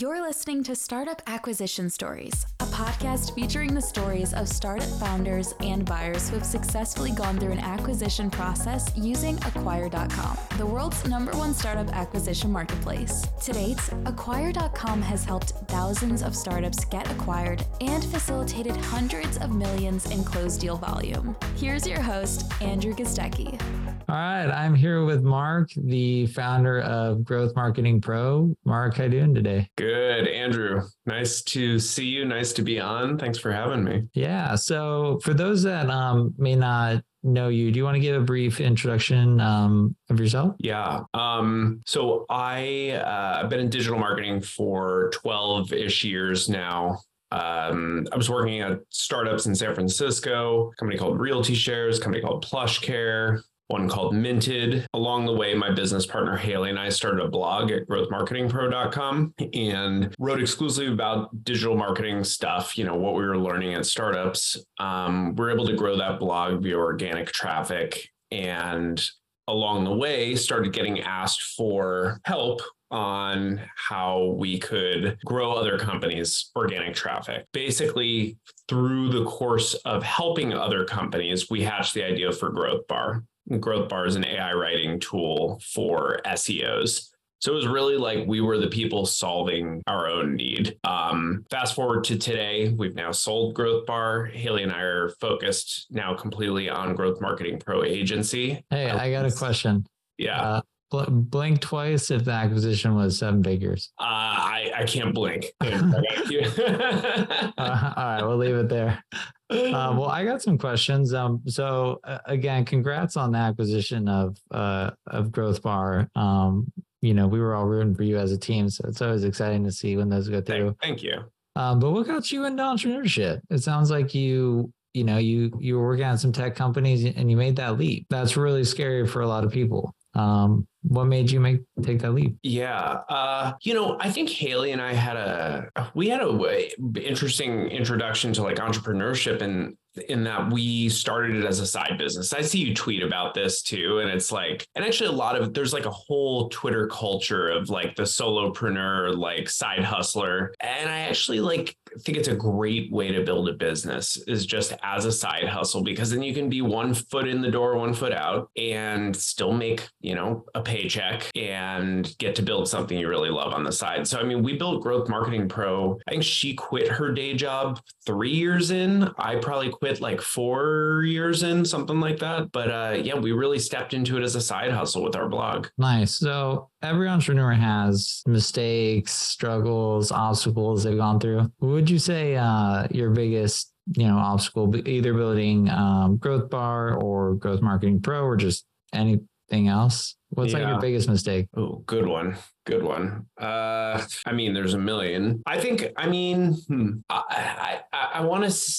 You're listening to Startup Acquisition Stories, a podcast featuring the stories of startup founders and buyers who have successfully gone through an acquisition process using Acquire.com, the world's number one startup acquisition marketplace. To date, Acquire.com has helped thousands of startups get acquired and facilitated hundreds of millions in closed deal volume. Here's your host, Andrew Gazdecki. All right, I'm here with Mark, the founder of Growth Marketing Pro. Mark, how you doing today? Good, Andrew. Nice to see you. Nice to be on. Thanks for having me. Yeah. So, for those that um, may not know you, do you want to give a brief introduction um, of yourself? Yeah. Um, so I uh, I've been in digital marketing for 12 ish years now. Um, I was working at startups in San Francisco, a company called Realty Shares, a company called Plush Care, one called Minted. Along the way, my business partner Hailey and I started a blog at growthmarketingpro.com and wrote exclusively about digital marketing stuff, you know, what we were learning at startups. Um, we are able to grow that blog via organic traffic and along the way started getting asked for help on how we could grow other companies' organic traffic. Basically, through the course of helping other companies, we hatched the idea for Growth Bar. Growth Bar is an AI writing tool for SEOs. So it was really like we were the people solving our own need. Um, fast forward to today, we've now sold Growth Bar. Hailey and I are focused now completely on Growth Marketing Pro Agency. Hey, I got a question. Yeah. Uh, blink twice if the acquisition was seven figures. Uh, I, I can't blink. uh, all right, we'll leave it there. Uh, well, I got some questions. Um, so uh, again, congrats on the acquisition of uh, of Growth Bar. Um, you know, we were all rooting for you as a team, so it's always exciting to see when those go through. Thank, thank you. Um, but what got you into entrepreneurship? It sounds like you, you know, you you were working on some tech companies and you made that leap. That's really scary for a lot of people. Um, what made you make take that leap? Yeah, uh, you know, I think Hailey and I had a we had a interesting introduction to like entrepreneurship and in that we started it as a side business. I see you tweet about this too. And it's like, and actually a lot of there's like a whole Twitter culture of like the solopreneur, like side hustler. And I actually like think it's a great way to build a business is just as a side hustle because then you can be one foot in the door, one foot out and still make, you know, a paycheck and get to build something you really love on the side. So I mean, we built Growth Marketing Pro. I think she quit her day job 3 years in. I probably quit like 4 years in, something like that. But uh yeah, we really stepped into it as a side hustle with our blog. Nice. So every entrepreneur has mistakes, struggles, obstacles they've gone through. Would you say uh, your biggest, you know, obstacle, either building um, Growth Bar or Growth Marketing Pro, or just anything else? What's yeah. like your biggest mistake? Oh, good one. Good one. Uh, I mean, there's a million. I think. I mean, hmm, I I, I want to.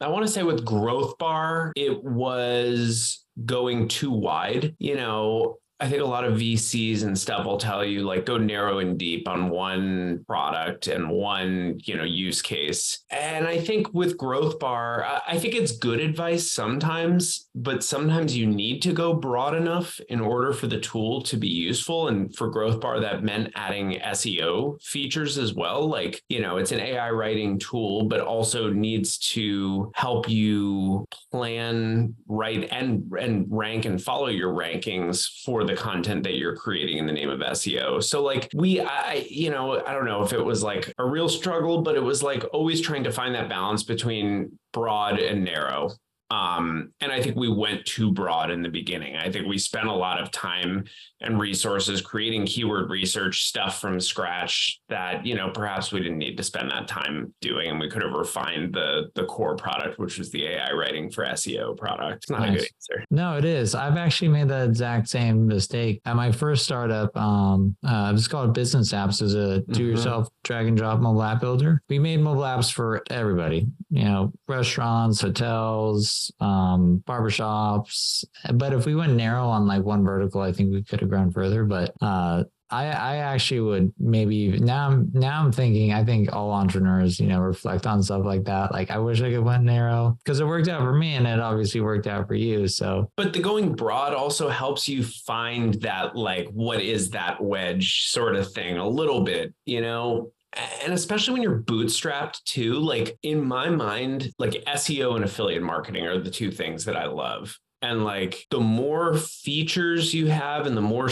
I want to say with Growth Bar, it was going too wide. You know, I think a lot of VCs and stuff will tell you like go narrow and deep on one product and one, you know, use case. And I think with Growth Bar, I think it's good advice sometimes, but sometimes you need to go broad enough in order for the tool to be useful. And for Growth Bar, that meant adding SEO features as well. Like, you know, it's an AI writing tool, but also needs to help you plan, write, and and rank and follow your rankings for the content that you're creating in the name of SEO. So like we I you know, I don't know if it was like a real struggle, but it was like always trying to find that balance between broad and narrow. Um, and I think we went too broad in the beginning. I think we spent a lot of time and resources creating keyword research stuff from scratch that you know perhaps we didn't need to spend that time doing, and we could have refined the the core product, which was the AI writing for SEO product. It's not nice. a good answer. No, it is. I've actually made the exact same mistake at my first startup. Um, uh, it was called Business Apps. Was a do-yourself mm-hmm. drag and drop mobile app builder. We made mobile apps for everybody. You know, restaurants, hotels um, barbershops. But if we went narrow on like one vertical, I think we could have grown further. But uh, I, I actually would maybe now now I'm thinking I think all entrepreneurs you know reflect on stuff like that like I wish I could went narrow because it worked out for me and it obviously worked out for you so but the going broad also helps you find that like what is that wedge sort of thing a little bit you know and especially when you're bootstrapped too, like in my mind, like SEO and affiliate marketing are the two things that I love. And like the more features you have and the more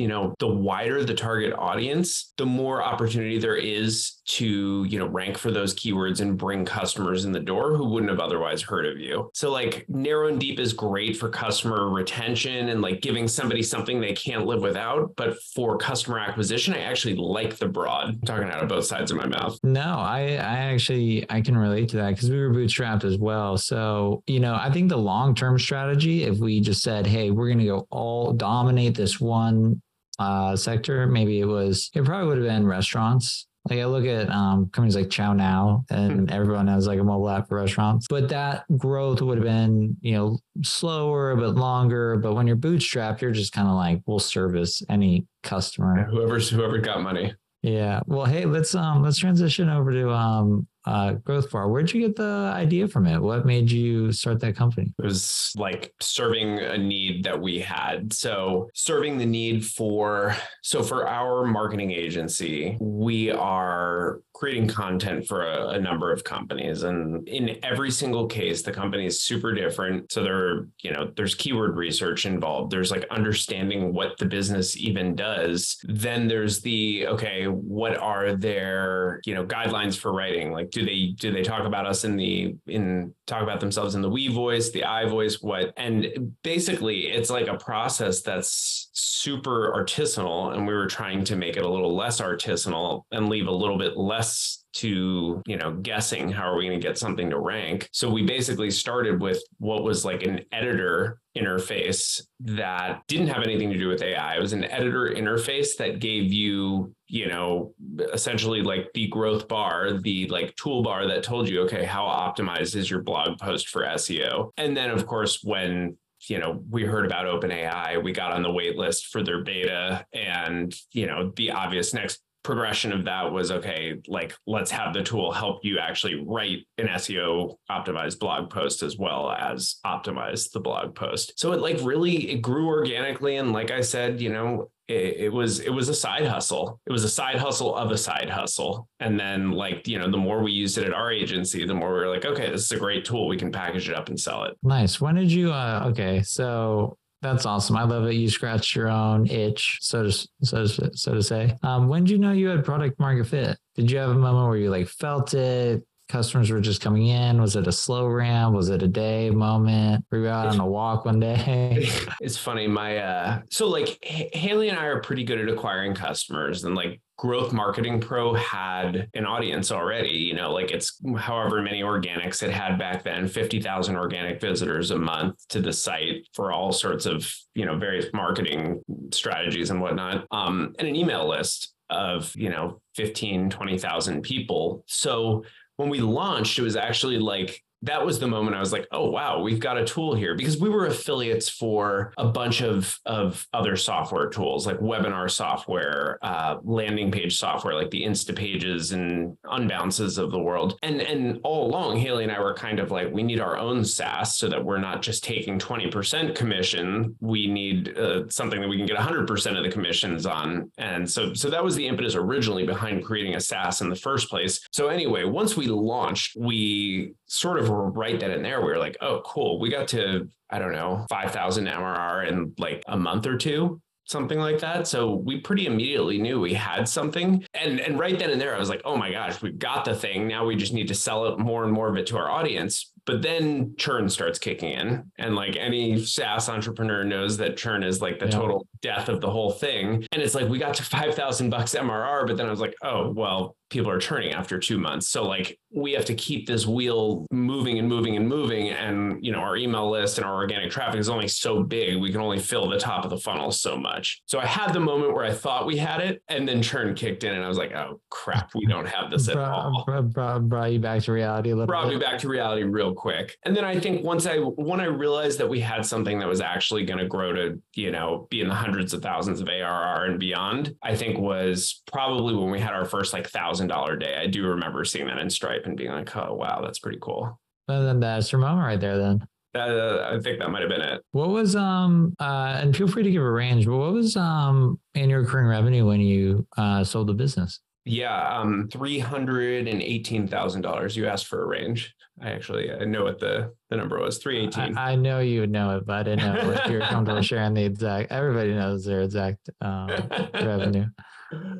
you know, the wider the target audience, the more opportunity there is to, you know, rank for those keywords and bring customers in the door who wouldn't have otherwise heard of you. So like narrow and deep is great for customer retention and like giving somebody something they can't live without. But for customer acquisition, I actually like the broad. I'm talking out of both sides of my mouth. No, I, I actually I can relate to that because we were bootstrapped as well. So, you know, I think the long-term strategy, if we just said, hey, we're gonna go all dominate this one uh, sector, maybe it was, it probably would have been restaurants. Like I look at um, companies like Chow Now, and hmm. everyone has like a mobile app for restaurants. But that growth would have been, you know, slower, but longer. But when you're bootstrapped, you're just kind of like, we'll service any customer. Yeah, whoever's whoever got money. Yeah. Well, hey, let's um let's transition over to um uh, Growth Bar. Where'd you get the idea from it? What made you start that company? It was like serving a need that we had. So serving the need for so for our marketing agency, we are creating content for a, a number of companies, and in every single case, the company is super different. So there, you know, there's keyword research involved. There's like understanding what the business even does. Then there's the okay, what are their you know guidelines for writing like do they do they talk about us in the in talk about themselves in the we voice the i voice what? And basically it's like a process that's super artisanal and we were trying to make it a little less artisanal and leave a little bit less to you know guessing how are we going to get something to rank so we basically started with what was like an editor interface that didn't have anything to do with ai it was an editor interface that gave you you know essentially like the growth bar the like toolbar that told you okay how optimized is your blog post for seo and then of course when you know, we heard about OpenAI, we got on the wait list for their beta. And, you know, the obvious next progression of that was okay, like let's have the tool help you actually write an SEO optimized blog post as well as optimize the blog post. So it like really it grew organically. And like I said, you know, it, it was it was a side hustle. It was a side hustle of a side hustle. And then like, you know, the more we used it at our agency, the more we were like, okay, this is a great tool. We can package it up and sell it. Nice. When did you uh okay, so that's awesome. I love it. You scratch your own itch, so to so to, so to say. Um, when did you know you had product market fit? Did you have a moment where you like felt it? Customers were just coming in. Was it a slow ramp? Was it a day moment? Were you out on a walk one day? it's funny. My uh, so like Hailey and I are pretty good at acquiring customers, and like Growth Marketing Pro had an audience already. You know, like it's however many organics it had back then 50,000 organic visitors a month to the site for all sorts of, you know, various marketing strategies and whatnot, um, and an email list of, you know, 15, 20,000 people. So when we launched, it was actually like that was the moment I was like, oh wow, we've got a tool here because we were affiliates for a bunch of of other software tools like webinar software, uh, landing page software like the Instapages and Unbounces of the world. And and all along, Hailey and I were kind of like, we need our own SaaS so that we're not just taking twenty percent commission. We need uh, something that we can get hundred percent of the commissions on. And so so that was the impetus originally behind creating a SaaS in the first place. So anyway, once we launched, we sort of were right then and there. We were like, oh, cool. We got to, I don't know, 5,000 MRR in like a month or two something like that. So we pretty immediately knew we had something. And and right then and there, I was like, oh my gosh, we've got the thing. Now we just need to sell it more and more of it to our audience. But then churn starts kicking in. And like any SaaS entrepreneur knows that churn is like the yeah. total death of the whole thing. And it's like we got to 5,000 bucks MRR, but then I was like, oh, well, people are churning after two months. So like we have to keep this wheel moving and moving and moving. And you know, our email list and our organic traffic is only so big. We can only fill the top of the funnel so much. So I had the moment where I thought we had it, and then churn kicked in, and I was like, oh crap, we don't have this at all. Brought, brought you back to reality a little brought bit. me back to reality real quick. And then I think once I when I realized that we had something that was actually going to grow to, you know, be in the hundreds of thousands of ARR and beyond, I think was probably when we had our first like thousand thousand dollar day. I do remember seeing that in Stripe and being like, oh wow, that's pretty cool. And then that's your moment right there. Then uh, I think that might have been it. What was um uh and feel free to give a range, but what was um annual recurring revenue when you uh sold the business? Yeah, um, three hundred and eighteen thousand dollars. You asked for a range. I actually I know what the the number was. Three eighteen. I, I, know you would know it, but I didn't know if you're comfortable sharing the exact. Everybody knows their exact um, revenue.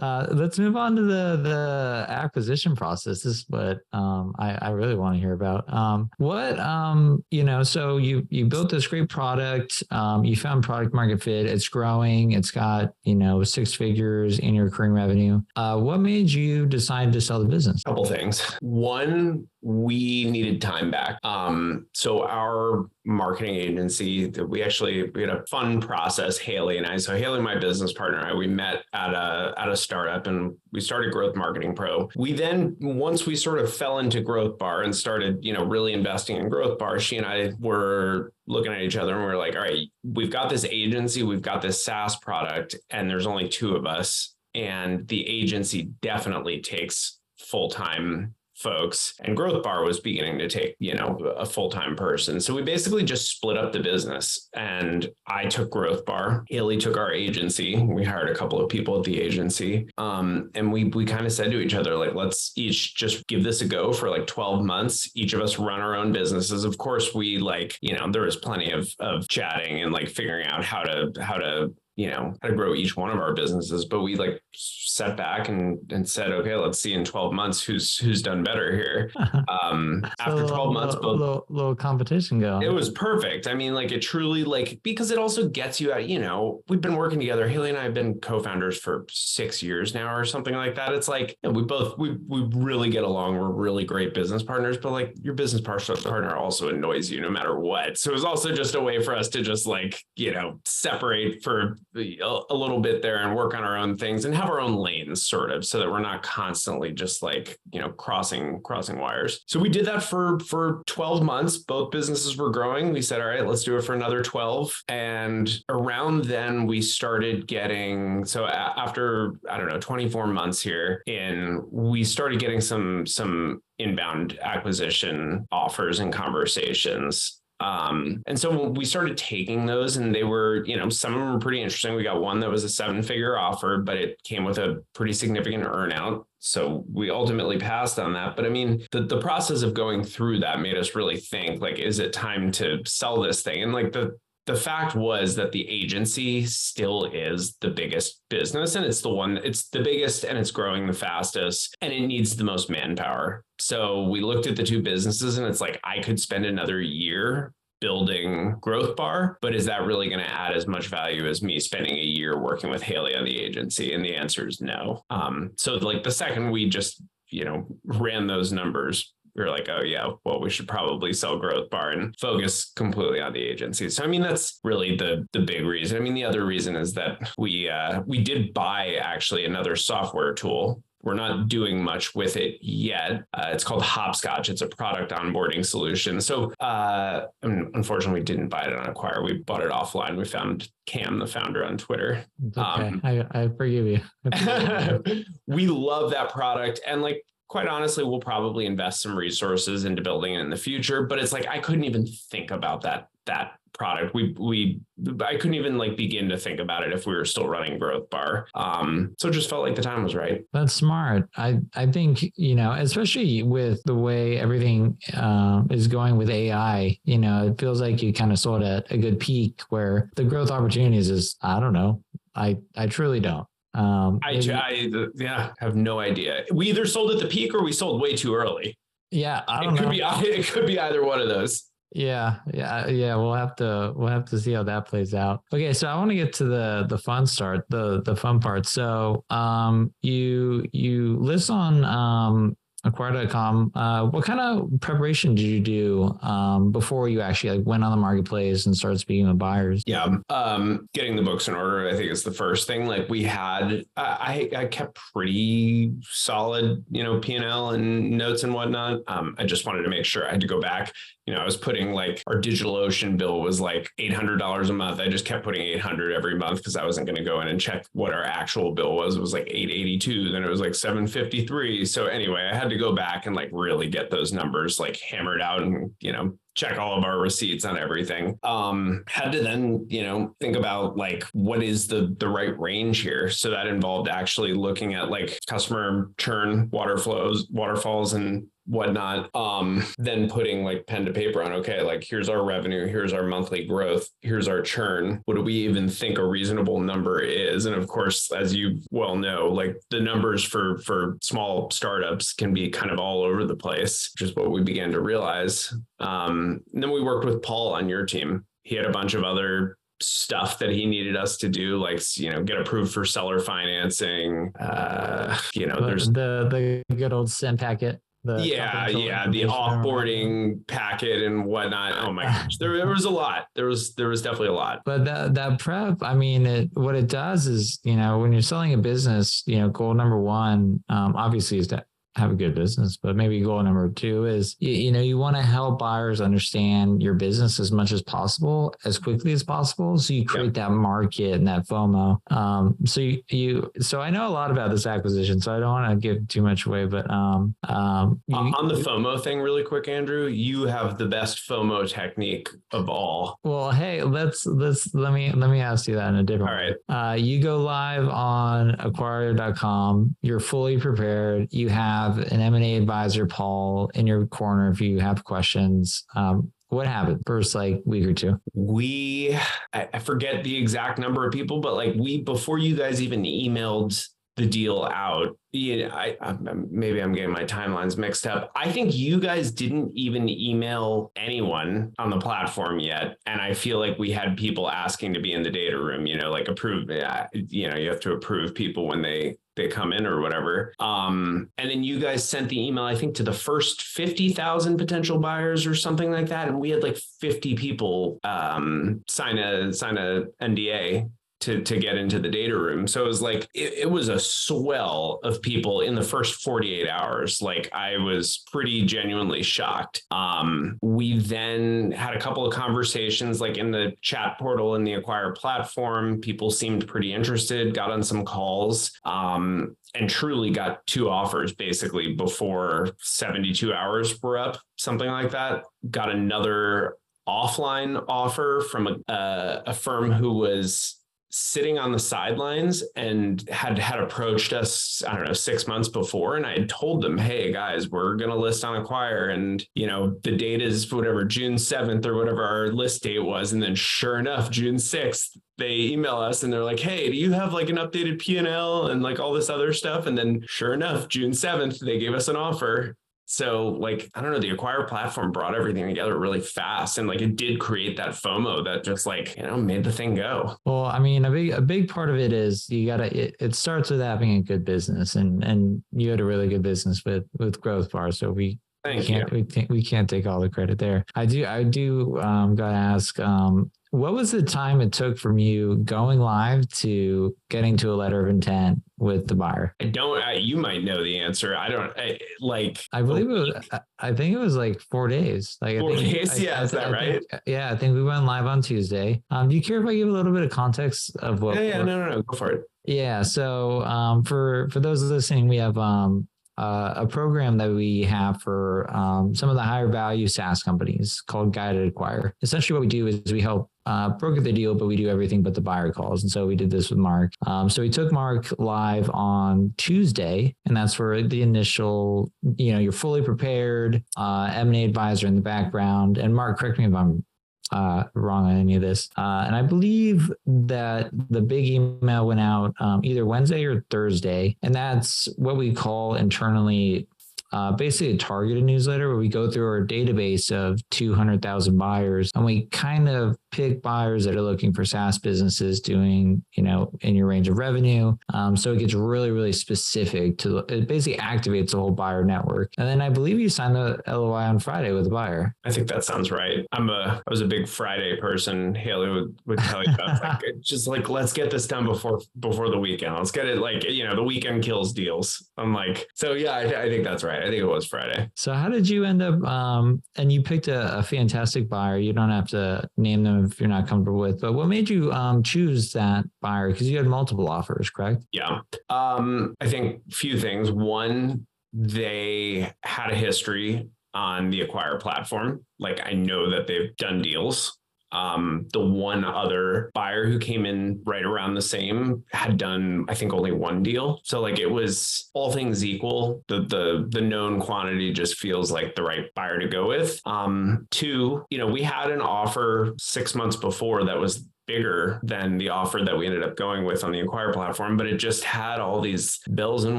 Uh, let's move on to the the acquisition process. This is what um, I, I really want to hear about. Um, what um, you know, so you you built this great product. Um, you found product market fit. It's growing. It's got you know six figures in your recurring revenue. Uh, what made you decide to sell the business? A couple things. One, we needed time back. Um, so our marketing agency we actually we had a fun process, Hailey and I. So Hailey, my business partner, we met at a at a startup and we started Growth Marketing Pro. We then once we sort of fell into Growth Bar and started, you know, really investing in Growth Bar, she and I were looking at each other and we are like, all right, we've got this agency, we've got this SaaS product, and there's only two of us. And the agency definitely takes full-time folks and growth bar was beginning to take you know a full-time person. So we basically just split up the business and i took growth bar hailey took our agency we hired a couple of people at the agency um, and we we kind of said to each other like let's each just give this a go for like 12 months. Each of us run our own businesses. Of course we like you know there was plenty of of chatting and like figuring out how to how to you know how to grow each one of our businesses but we like set back and and said okay let's see in 12 months who's who's done better here. Um so after 12 little, months little, little, little competition going. It was perfect. I mean like it truly like because it also gets you out you know we've been working together. Hailey and i have been co-founders for six years now or something like that. It's like you know, we both we we really get along. We're really great business partners but like your business partner also annoys you no matter what. So it was also just a way for us to just like you know separate for a little bit there and work on our own things and have our own lanes sort of so that we're not constantly just like you know crossing crossing wires. So we did that for for 12 months. Both businesses were growing. We said all right let's do it for another 12 and around then we started getting so after i don't know 24 months here in we started getting some some inbound acquisition offers and conversations um, and so we started taking those and they were, you know, some of them were pretty interesting. We got one that was a seven figure offer, but it came with a pretty significant earnout. So we ultimately passed on that. But I mean, the, the process of going through that made us really think like, is it time to sell this thing? And like the the fact was that the agency still is the biggest business and it's the one it's the biggest and it's growing the fastest and it needs the most manpower. So we looked at the two businesses and it's like i could spend another year building growth bar but is that really going to add as much value as me spending a year working with hailey on the agency? And the answer is no. Um, so like the second we just you know ran those numbers we were like, oh yeah, well, we should probably sell Growth Bar and focus completely on the agency. So I mean, that's really the the big reason. I mean, the other reason is that we uh, we did buy actually another software tool we're not doing much with it yet. Uh, it's called Hopscotch. It's a product onboarding solution. So, uh, unfortunately, we didn't buy it on Acquire. We bought it offline. We found Cam, the founder, on Twitter. Okay, um, I, I forgive you. I forgive you. we love that product, and like quite honestly, we'll probably invest some resources into building it in the future. But it's like I couldn't even think about that that product. We we I couldn't even like begin to think about it if we were still running Growth Bar. Um, so it just felt like the time was right. That's smart. I I think you know, especially with the way everything uh, is going with AI. You know, it feels like you kind of saw at a good peak where the growth opportunities is I don't know. I I truly don't. Um, I, I, yeah, have no idea. We either sold at the peak or we sold way too early. Yeah, I don't it could know. be it could be either one of those. Yeah, yeah, yeah. We'll have to we'll have to see how that plays out. Okay, so I want to get to the the fun start, the the fun part. So, um, you you list on um acquire.com uh, what kind of preparation did you do um, before you actually like went on the marketplace and started speaking with buyers? Yeah um, getting the books in order i think is the first thing. Like we had i i kept pretty solid you know p&l and notes and whatnot. Um, i just wanted to make sure i had to go back you know, I was putting like our DigitalOcean bill was like $800 a month. I just kept putting 800 every month because I wasn't going to go in and check what our actual bill was. It was like 882, then it was like 753. So anyway, I had to go back and like really get those numbers like hammered out and, you know, check all of our receipts on everything. Um, had to then, you know, think about like what is the the right range here. So that involved actually looking at like customer churn, water flows, waterfalls, and whatnot um then putting like pen to paper on okay like here's our revenue here's our monthly growth here's our churn what do we even think a reasonable number is and of course as you well know like the numbers for for small startups can be kind of all over the place which is what we began to realize um then we worked with paul on your team he had a bunch of other stuff that he needed us to do, like you know, get approved for seller financing. Uh, you know, there's the the good old SIM packet. Yeah, yeah, the offboarding packet and whatnot. Oh my gosh, there, there was a lot. There was there was definitely a lot. But that that prep, I mean, it, what it does is, you know, when you're selling a business, you know, goal number one, um, obviously is to have a good business. But maybe goal number two is you, you know you want to help buyers understand your business as much as possible, as quickly as possible, so you create that market and that FOMO. Um, so you, you so I know a lot about this acquisition, so I don't want to give too much away. But um, um, you, on the FOMO thing, really quick, Andrew, you have the best FOMO technique of all. Well, hey, let's let's let me let me ask you that in a different. All right, uh, you go live on acquire.com. You're fully prepared. You have have an M&A advisor, Paul, in your corner if you have questions. Um, what happened first like week or two? We, I forget the exact number of people, but like we, before you guys even emailed the deal out. Yeah, I, I, maybe I'm getting my timelines mixed up. I think you guys didn't even email anyone on the platform yet, and I feel like we had people asking to be in the data room. You know, like approve. You know, you have to approve people when they they come in or whatever. Um, and then you guys sent the email, I think, to the first 50,000 potential buyers or something like that. And we had like 50 people um, sign a sign a NDA to to get into the data room. So it was like it, it, was a swell of people in the first 48 hours. Like I was pretty genuinely shocked. Um, we then had a couple of conversations like in the chat portal in the acquire platform. People seemed pretty interested, got on some calls. Um, and truly got two offers basically before 72 hours were up, something like that. Got another offline offer from a, uh, a firm who was sitting on the sidelines and had had approached us i don't know six months before and i had told them hey guys we're going to list on acquire and you know the date is whatever june 7th or whatever our list date was. And then sure enough june 6th they email us and they're like hey do you have like an updated p&l and like all this other stuff? And then sure enough june 7th they gave us an offer so like I don't know, the acquire platform brought everything together really fast, and like it did create that FOMO that just like you know made the thing go. Well, I mean, a big a big part of it is you gotta. It, it starts with having a good business, and and you had a really good business with with Growth Bar. So we Thank we can't, you. We can't, we can't take all the credit there. I do, I do, um, gotta ask, um, what was the time it took from you going live to getting to a letter of intent with the buyer? I don't. I, you might know the answer. I don't. I, like. I believe it was. I think it was like four days. Like four think, days. I, yeah, is that right? Think, yeah, I think we went live on Tuesday. Um, do you care if I give a little bit of context of what? Yeah, yeah, no, no, no, go for it. Yeah. So, um, for for those listening, we have um uh, a program that we have for um, some of the higher value SaaS companies called Guided Acquire. Essentially, what we do is we help uh, broker the deal, but we do everything but the buyer calls. And so we did this with Mark. Um, so we took Mark live on Tuesday, and that's for the initial, you know, you're fully prepared, uh, M&A advisor in the background. And Mark, correct me if I'm uh, wrong on any of this. Uh, and I believe that the big email went out um, either Wednesday or Thursday. And that's what we call internally uh, basically a targeted newsletter where we go through our database of 200,000 buyers and we kind of pick buyers that are looking for SaaS businesses doing, you know, in your range of revenue. Um, so it gets really, really specific to it basically activates the whole buyer network. And then I believe you signed the LOI on Friday with a buyer. I think that sounds right. I'm a I was a big Friday person. Hailey would, would tell you about like, just like let's get this done before before the weekend. Let's get it like you know the weekend kills deals. I'm like so yeah I, I think that's right. I think it was Friday. So how did you end up? Um, and you picked a, a fantastic buyer. You don't have to name them if you're not comfortable with. But what made you um, choose that buyer? Because you had multiple offers, correct? Yeah. Um, I think few things. One, they had a history on the acquire platform. Like I know that they've done deals. Um, the one other buyer who came in right around the same had done, I think, only one deal. So like it was all things equal. The the the known quantity just feels like the right buyer to go with. Um, two, you know, we had an offer six months before that was bigger than the offer that we ended up going with on the acquire platform, but it just had all these bells and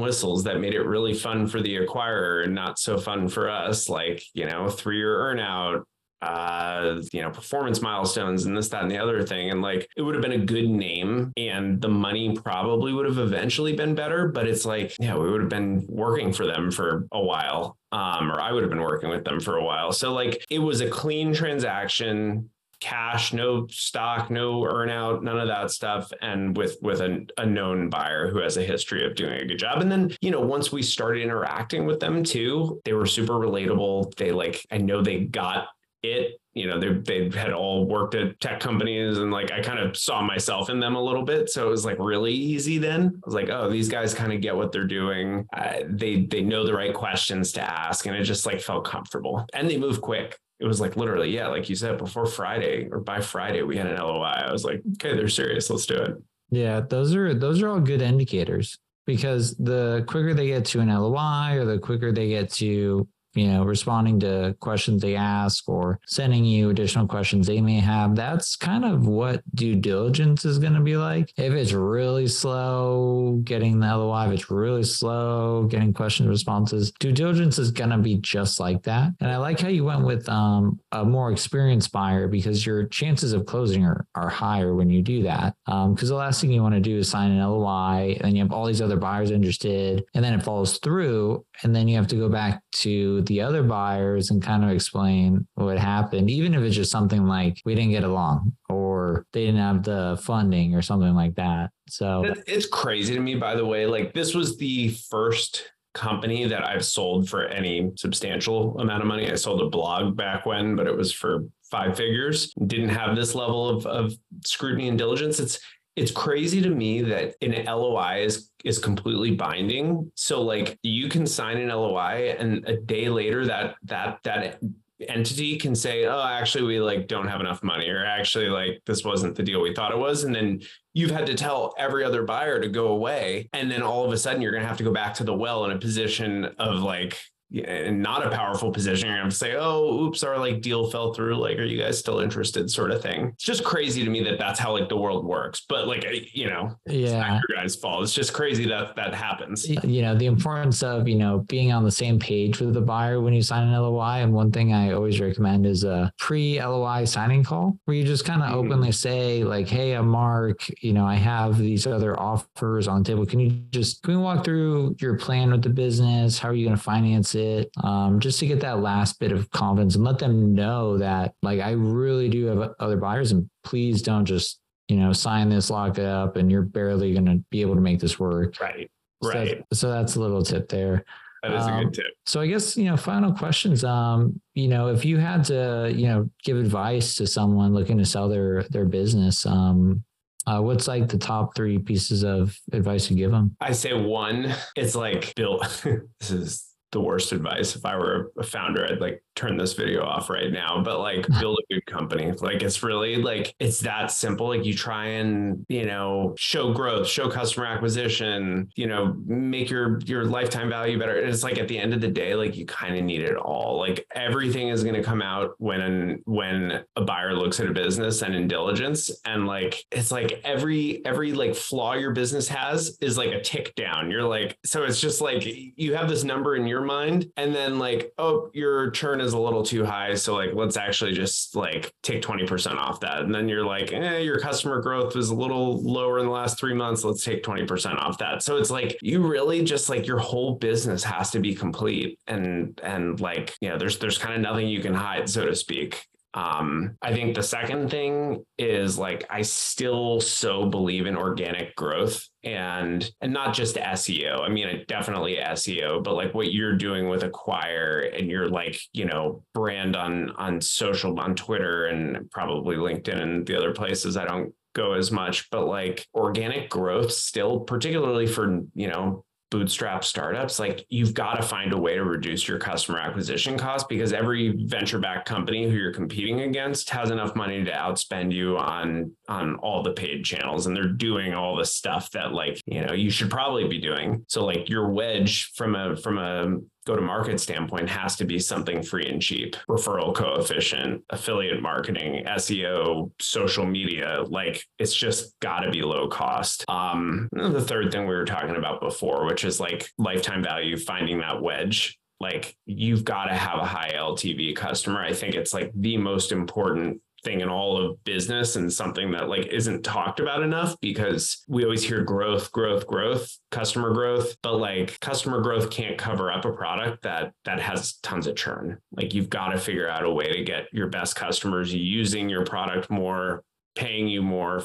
whistles that made it really fun for the acquirer and not so fun for us. Like, you know, three year earnout, uh, you know, performance milestones and this, that, and the other thing. And like, it would have been a good name and the money probably would have eventually been better. But it's like, yeah, we would have been working for them for a while. Um, or I would have been working with them for a while. So like it was a clean transaction cash, no stock, no earnout, none of that stuff, and with with a, a known buyer who has a history of doing a good job. And then you know once we started interacting with them too, they were super relatable. They like I know they got it you know they they had all worked at tech companies and like I kind of saw myself in them a little bit so it was like really easy then I was like oh these guys kind of get what they're doing uh, they they know the right questions to ask and it just like felt comfortable and they move quick it was like literally, yeah, like you said, before Friday or by Friday, we had an LOI. I was like, okay, they're serious. Let's do it. Yeah, those are those are all good indicators because the quicker they get to an LOI or the quicker they get to you know, responding to questions they ask or sending you additional questions they may have. That's kind of what due diligence is going to be like. If it's really slow getting the LOI, if it's really slow getting question responses, due diligence is going to be just like that. And I like how you went with um, a more experienced buyer because your chances of closing are, are higher when you do that. Because um, the last thing you want to do is sign an LOI and you have all these other buyers interested and then it falls through and then you have to go back to the other buyers and kind of explain what happened, even if it's just something like we didn't get along or they didn't have the funding or something like that. So it's crazy to me, by the way. Like, this was the first company that I've sold for any substantial amount of money. I sold a blog back when, but it was for five figures. Didn't have this level of, of scrutiny and diligence. It's it's crazy to me that an LOI is is completely binding. So like you can sign an LOI and a day later that that that entity can say, "Oh, actually we like don't have enough money," or actually like this wasn't the deal we thought it was, and then you've had to tell every other buyer to go away, and then all of a sudden you're going to have to go back to the well in a position of like and not a powerful position, you're gonna say, "Oh, oops, our like deal fell through. Like, are you guys still interested?" Sort of thing. It's just crazy to me that that's how like the world works. But like, you know, yeah, your guys' fault. It's just crazy that that happens. You know, the importance of you know being on the same page with the buyer when you sign an LOI. And one thing I always recommend is a pre-LOI signing call where you just kind of mm-hmm. openly say like, "Hey, I'm Mark. You know, I have these other offers on the table. Can you just can we walk through your plan with the business? How are you going to finance it?" It um, just to get that last bit of confidence and let them know that like I really do have other buyers and please don't just you know sign this lock it up and you're barely going to be able to make this work right so right so that's a little tip there that is um, a good tip. So I guess you know, final questions. Um, you know, if you had to, you know, give advice to someone looking to sell their their business, um, uh, what's like the top three pieces of advice you give them? I say one, it's like build. this is the worst advice. If I were a founder, I'd like turn this video off right now, but like build a good company. Like it's really like it's that simple. Like you try and, you know, show growth, show customer acquisition, you know, make your your lifetime value better. And it's like at the end of the day, like you kind of need it all. Like everything is going to come out when when a buyer looks at a business and in diligence and like it's like every every like flaw your business has is like a tick down. You're like so it's just like you have this number in your mind and then like oh your churn is a little too high so like let's actually just like take 20% off that. And then you're like eh, your customer growth was a little lower in the last three months. Let's take 20% off that. So it's like you really just like your whole business has to be complete and and like you know there's there's kind of nothing you can hide so to speak um, I think the second thing is like I still so believe in organic growth and and not just SEO. I mean, definitely SEO, but like what you're doing with Acquire and your like you know brand on on social on Twitter and probably LinkedIn and the other places. I don't go as much, but like organic growth still, particularly for you know bootstrap startups, like you've got to find a way to reduce your customer acquisition cost because every venture backed company who you're competing against has enough money to outspend you on on all the paid channels and they're doing all the stuff that like, you know, you should probably be doing. So like your wedge from a from a go to market standpoint has to be something free and cheap. Referral coefficient affiliate marketing seo social media like it's just got to be low cost. Um the third thing we were talking about before which is like lifetime value finding that wedge like you've got to have a high ltv customer. I think it's like the most important thing in all of business and something that like isn't talked about enough because we always hear growth growth growth customer growth. But like customer growth can't cover up a product that that has tons of churn. Like you've got to figure out a way to get your best customers using your product more paying you more,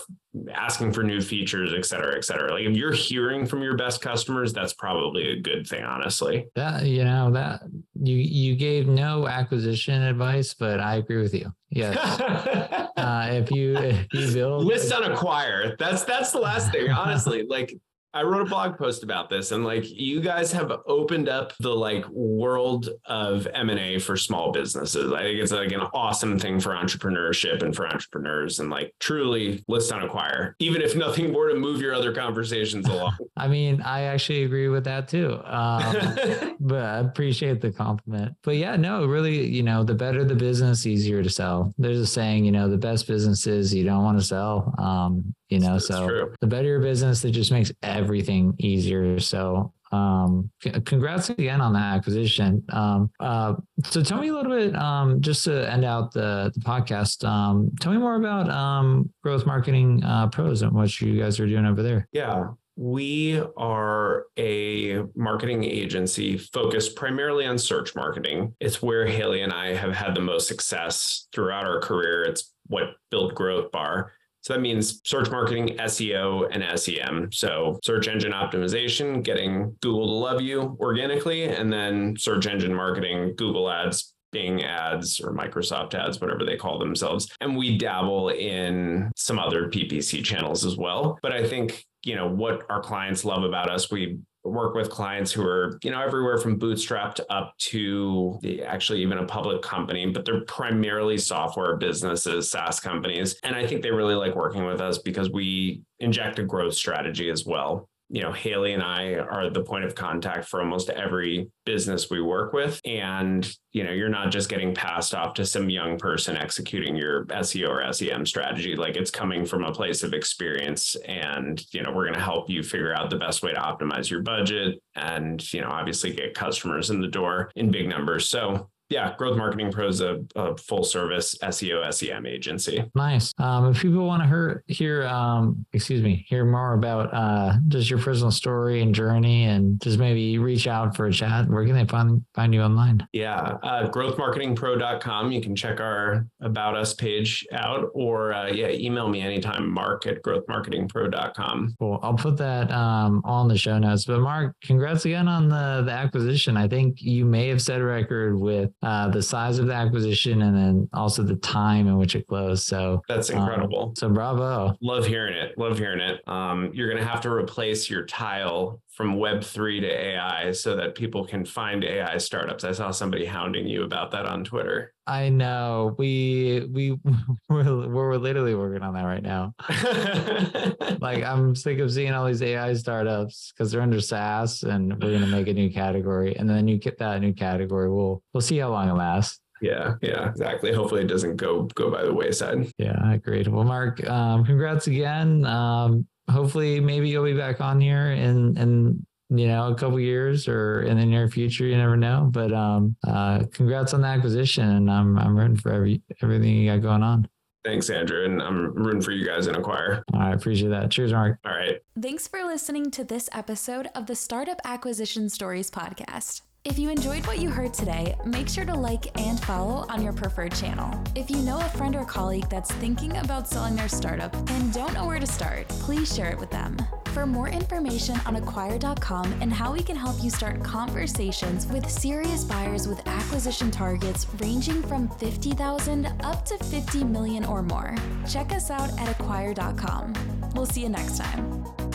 asking for new features, et cetera, et cetera. Like if you're hearing from your best customers, that's probably a good thing, honestly. That you know that you you gave no acquisition advice, but I agree with you. Yes. uh, if you if you build list on acquire, that's that's the last thing. Honestly, like I wrote a blog post about this and like you guys have opened up the like world of M&A for small businesses. I think it's like an awesome thing for entrepreneurship and for entrepreneurs and like truly list on acquire, even if nothing more to move your other conversations along. I mean, I actually agree with that too. Um, but I appreciate the compliment. But yeah, no, really, you know, the better the business, easier to sell. There's a saying, you know, the best businesses you don't want to sell. Um, you know, That's so true. the better your business, it just makes everything easier. So um congrats again on that acquisition um uh so tell me a little bit um just to end out the the podcast um tell me more about um growth marketing uh pros and what you guys are doing over there yeah we are a marketing agency focused primarily on search marketing. It's where Hailey and I have had the most success throughout our career. It's what built Growth Bar. So that means search marketing, SEO, and SEM. So search engine optimization, getting Google to love you organically, and then search engine marketing, Google ads, Bing ads or Microsoft ads, whatever they call themselves. And we dabble in some other PPC channels as well. But I think, you know, what our clients love about us, we work with clients who are, you know, everywhere from bootstrapped up to actually even a public company, but they're primarily software businesses, SaaS companies. And I think they really like working with us because we inject a growth strategy as well you know, Hailey and I are the point of contact for almost every business we work with. And, you know, you're not just getting passed off to some young person executing your SEO or SEM strategy. Like it's coming from a place of experience. And, you know, we're going to help you figure out the best way to optimize your budget and, you know, obviously get customers in the door in big numbers. So yeah, Growth Marketing Pro is a, a, full service SEO SEM agency. Nice. Um, if people want to hear, hear um, excuse me, hear more about uh, just your personal story and journey, and just maybe reach out for a chat, where can they find find you online? Yeah, uh, growthmarketingpro.com. You can check our about us page out, or uh, yeah, email me anytime, Mark at growthmarketingpro.com. Cool. I'll put that um, on the show notes. But Mark, congrats again on the the acquisition. I think you may have set a record with uh, the size of the acquisition and then also the time in which it closed. So that's um, incredible. Um, so bravo. Love hearing it. Love hearing it. Um, you're going to have to replace your tile from Web3 to AI so that people can find AI startups. I saw somebody hounding you about that on Twitter. I know. We we we're, we're literally working on that right now. like I'm sick of seeing all these AI startups because they're under SaaS and we're gonna make a new category. And then you get that new category. We'll we'll see how long it lasts. Yeah, yeah, exactly. Hopefully it doesn't go go by the wayside. Yeah, agreed. Well, Mark, um, congrats again. Um, hopefully maybe you'll be back on here in in you know a couple years or in the near future you never know but um uh congrats on the acquisition and i'm i'm rooting for every everything you got going on Thanks, Andrew. And I'm rooting for you guys in Acquire. I appreciate that. Cheers, Mark. All right. Thanks for listening to this episode of the Startup Acquisition Stories podcast. If you enjoyed what you heard today, make sure to like and follow on your preferred channel. If you know a friend or colleague that's thinking about selling their startup and don't know where to start, please share it with them. For more information on acquire.com and how we can help you start conversations with serious buyers with acquisition targets ranging from 50,000 up to 50 million or more, check us out at acquire.com. We'll see you next time.